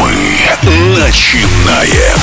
Мы начинаем.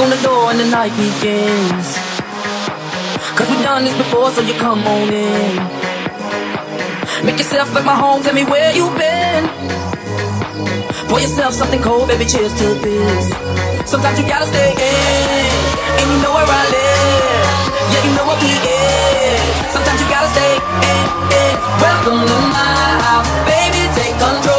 on the door and the night begins. Cause we've done this before, so you come on in. Make yourself at my home, tell me where you've been. Pour yourself something cold, baby, cheers to this. Sometimes you gotta stay in, and you know where I live. Yeah, you know what we is. Sometimes you gotta stay in, in. Welcome to my house, baby, take control.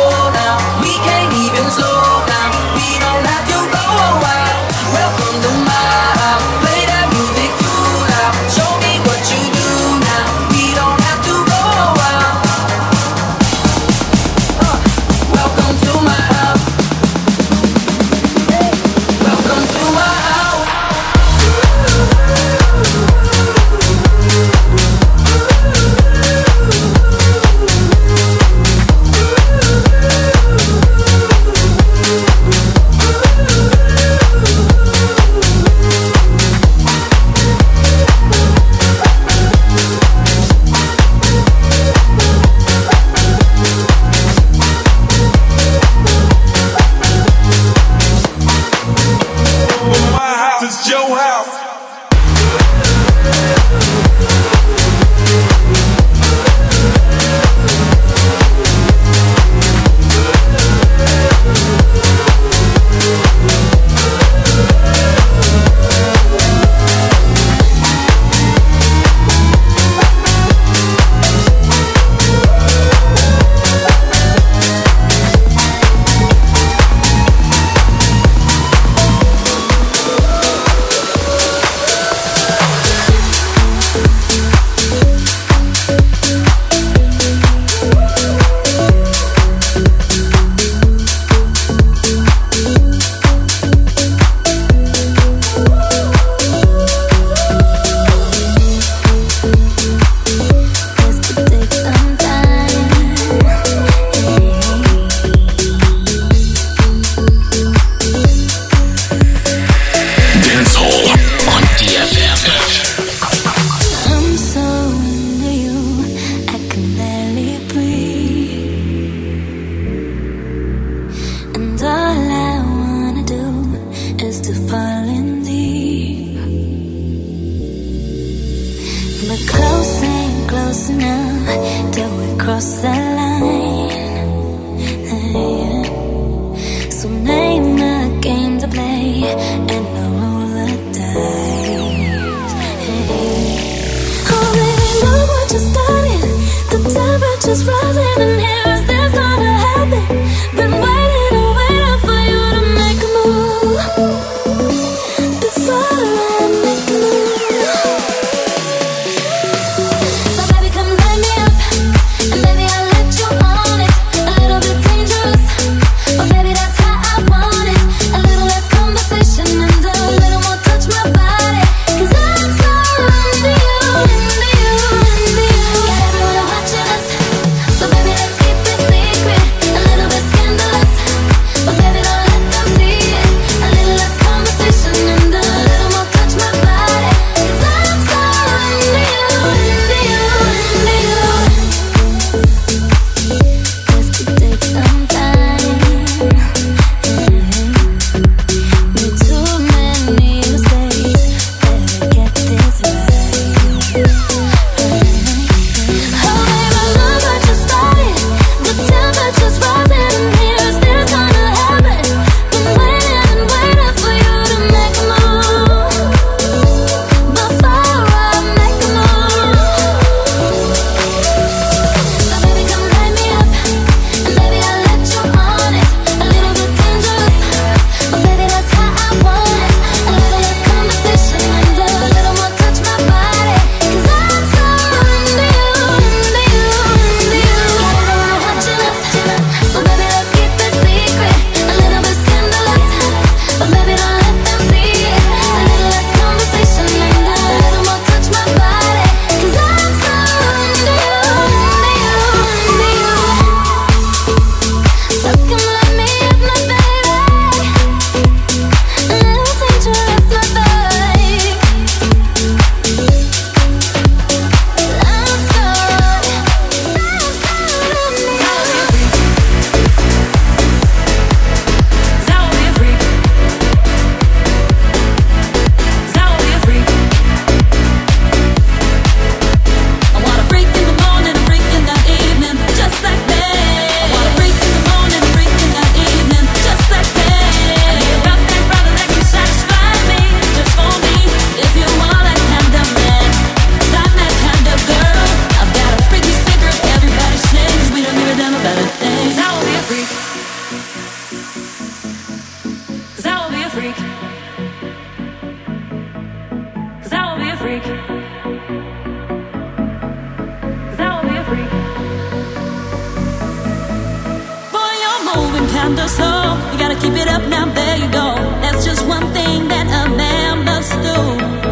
under. You gotta keep it up now, there you go. That's just one thing that a man must do.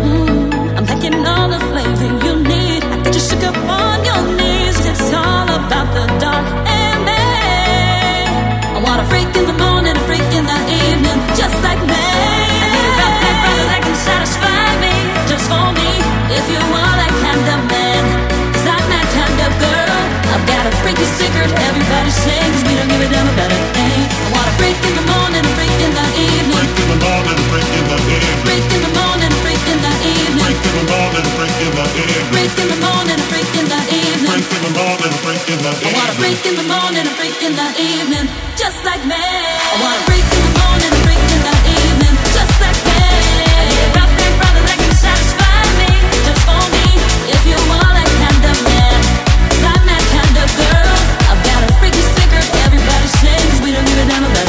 Mm, I'm all the flavor you need. I you shook up on your knees. It's all about the dark and me. I want a freak in the morning, a freak in the evening, just like me. I that can satisfy me, just for me. If you want, I can demand got a freaky secret, everybody sing, we don't give a damn about a thing. I want a freak in the morning, a freak in the evening. Freak in the morning, a freak in the evening. Freak in the morning, a freak in the evening. Freak in the morning, a freak in the evening. Freak in the morning, a freak in the evening. I want a freak in the morning, a freak in the evening, just like me. I want a freak in the morning, a freak in the evening, just like me. Rough and brother that can satisfy me, just for me, if you want. We don't give a damn about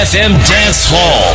DFM Dance Hall.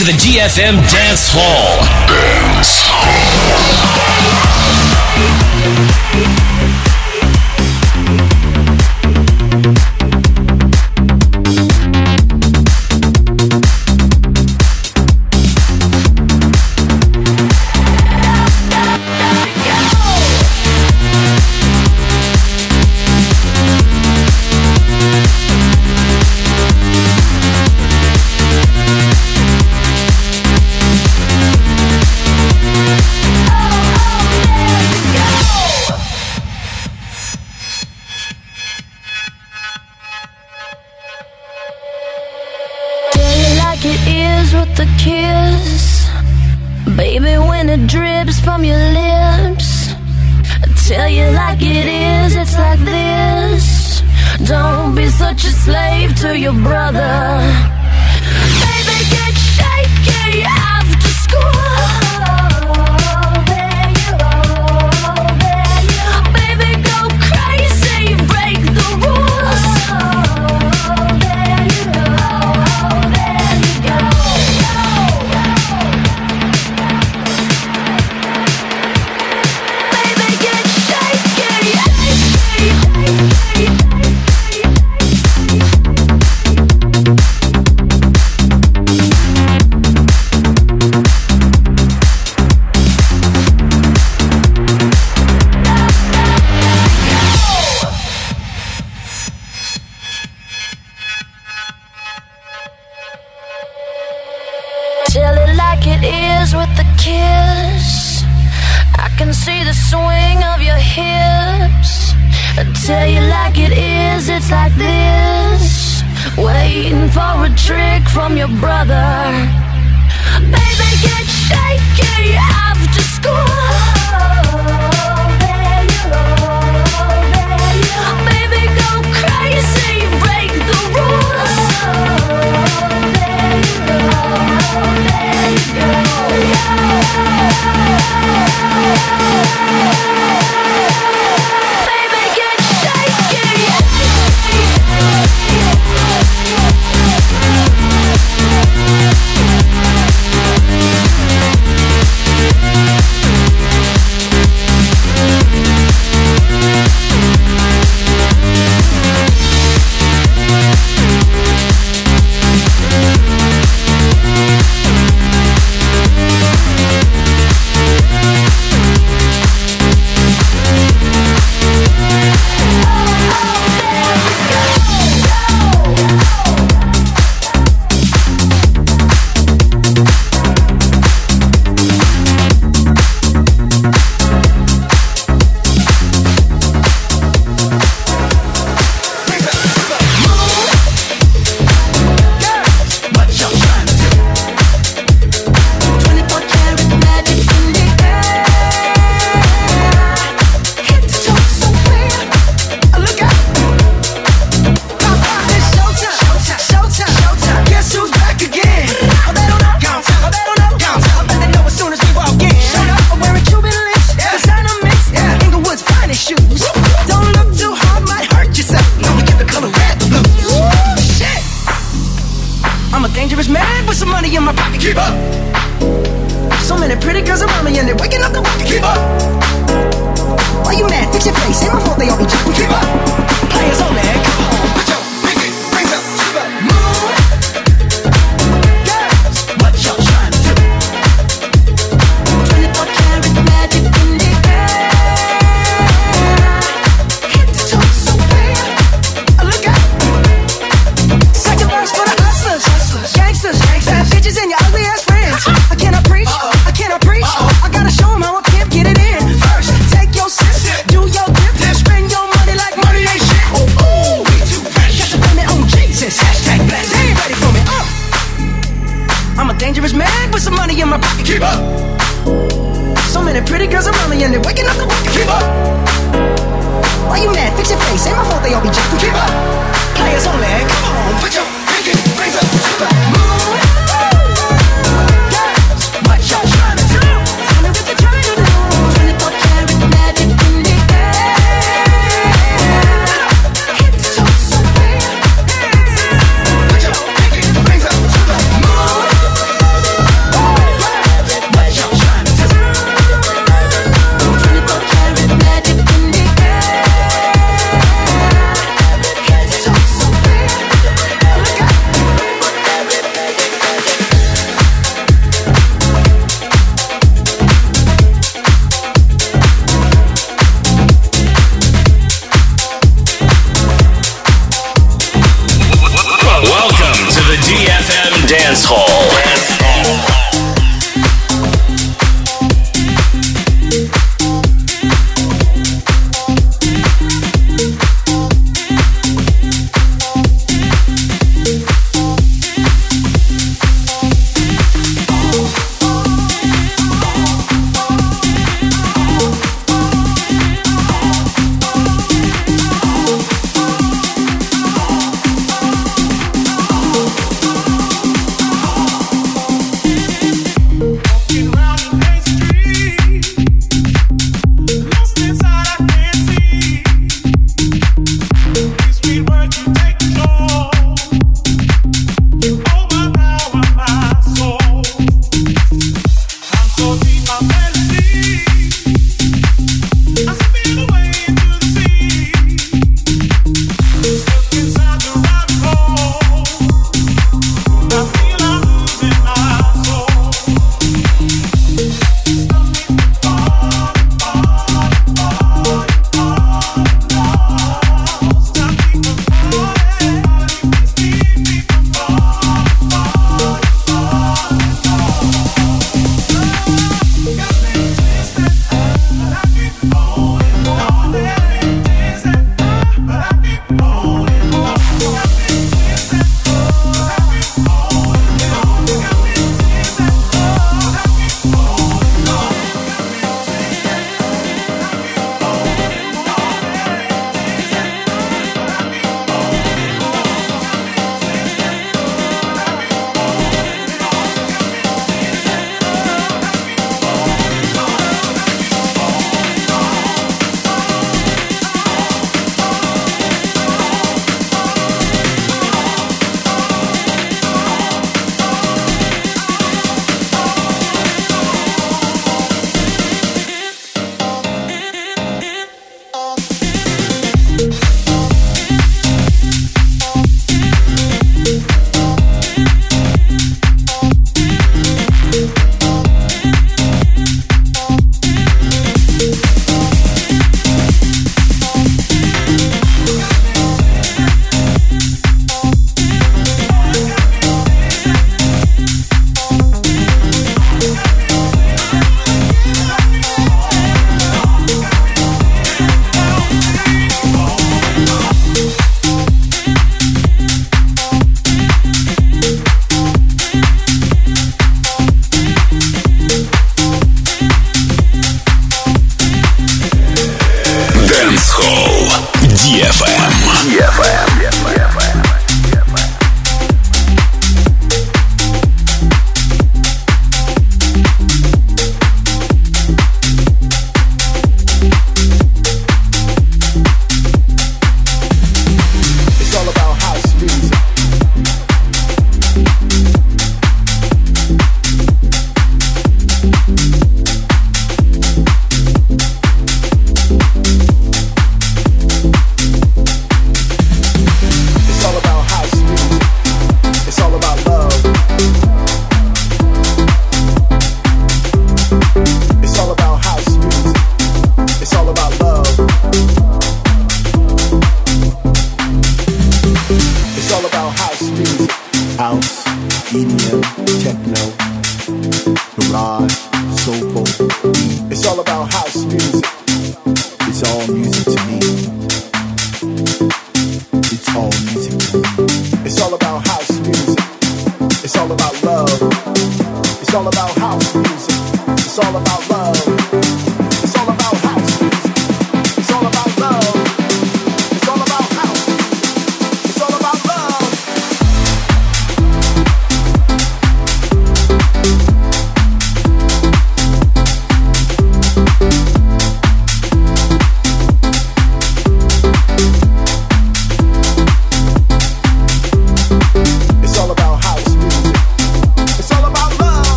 To the DFM Dance Hall. Dance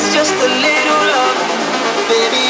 It's just a little love. Baby,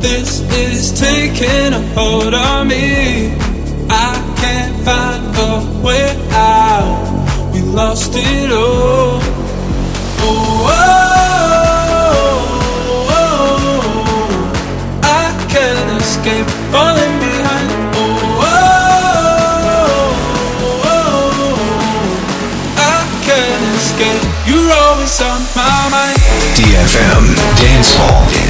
This is taking a hold on me. I can't find a way out. We lost it all. Oh, oh, oh, oh. I can't escape falling behind. Oh, oh, oh, I can't escape. You're always on my mind. DFM Dance Hall.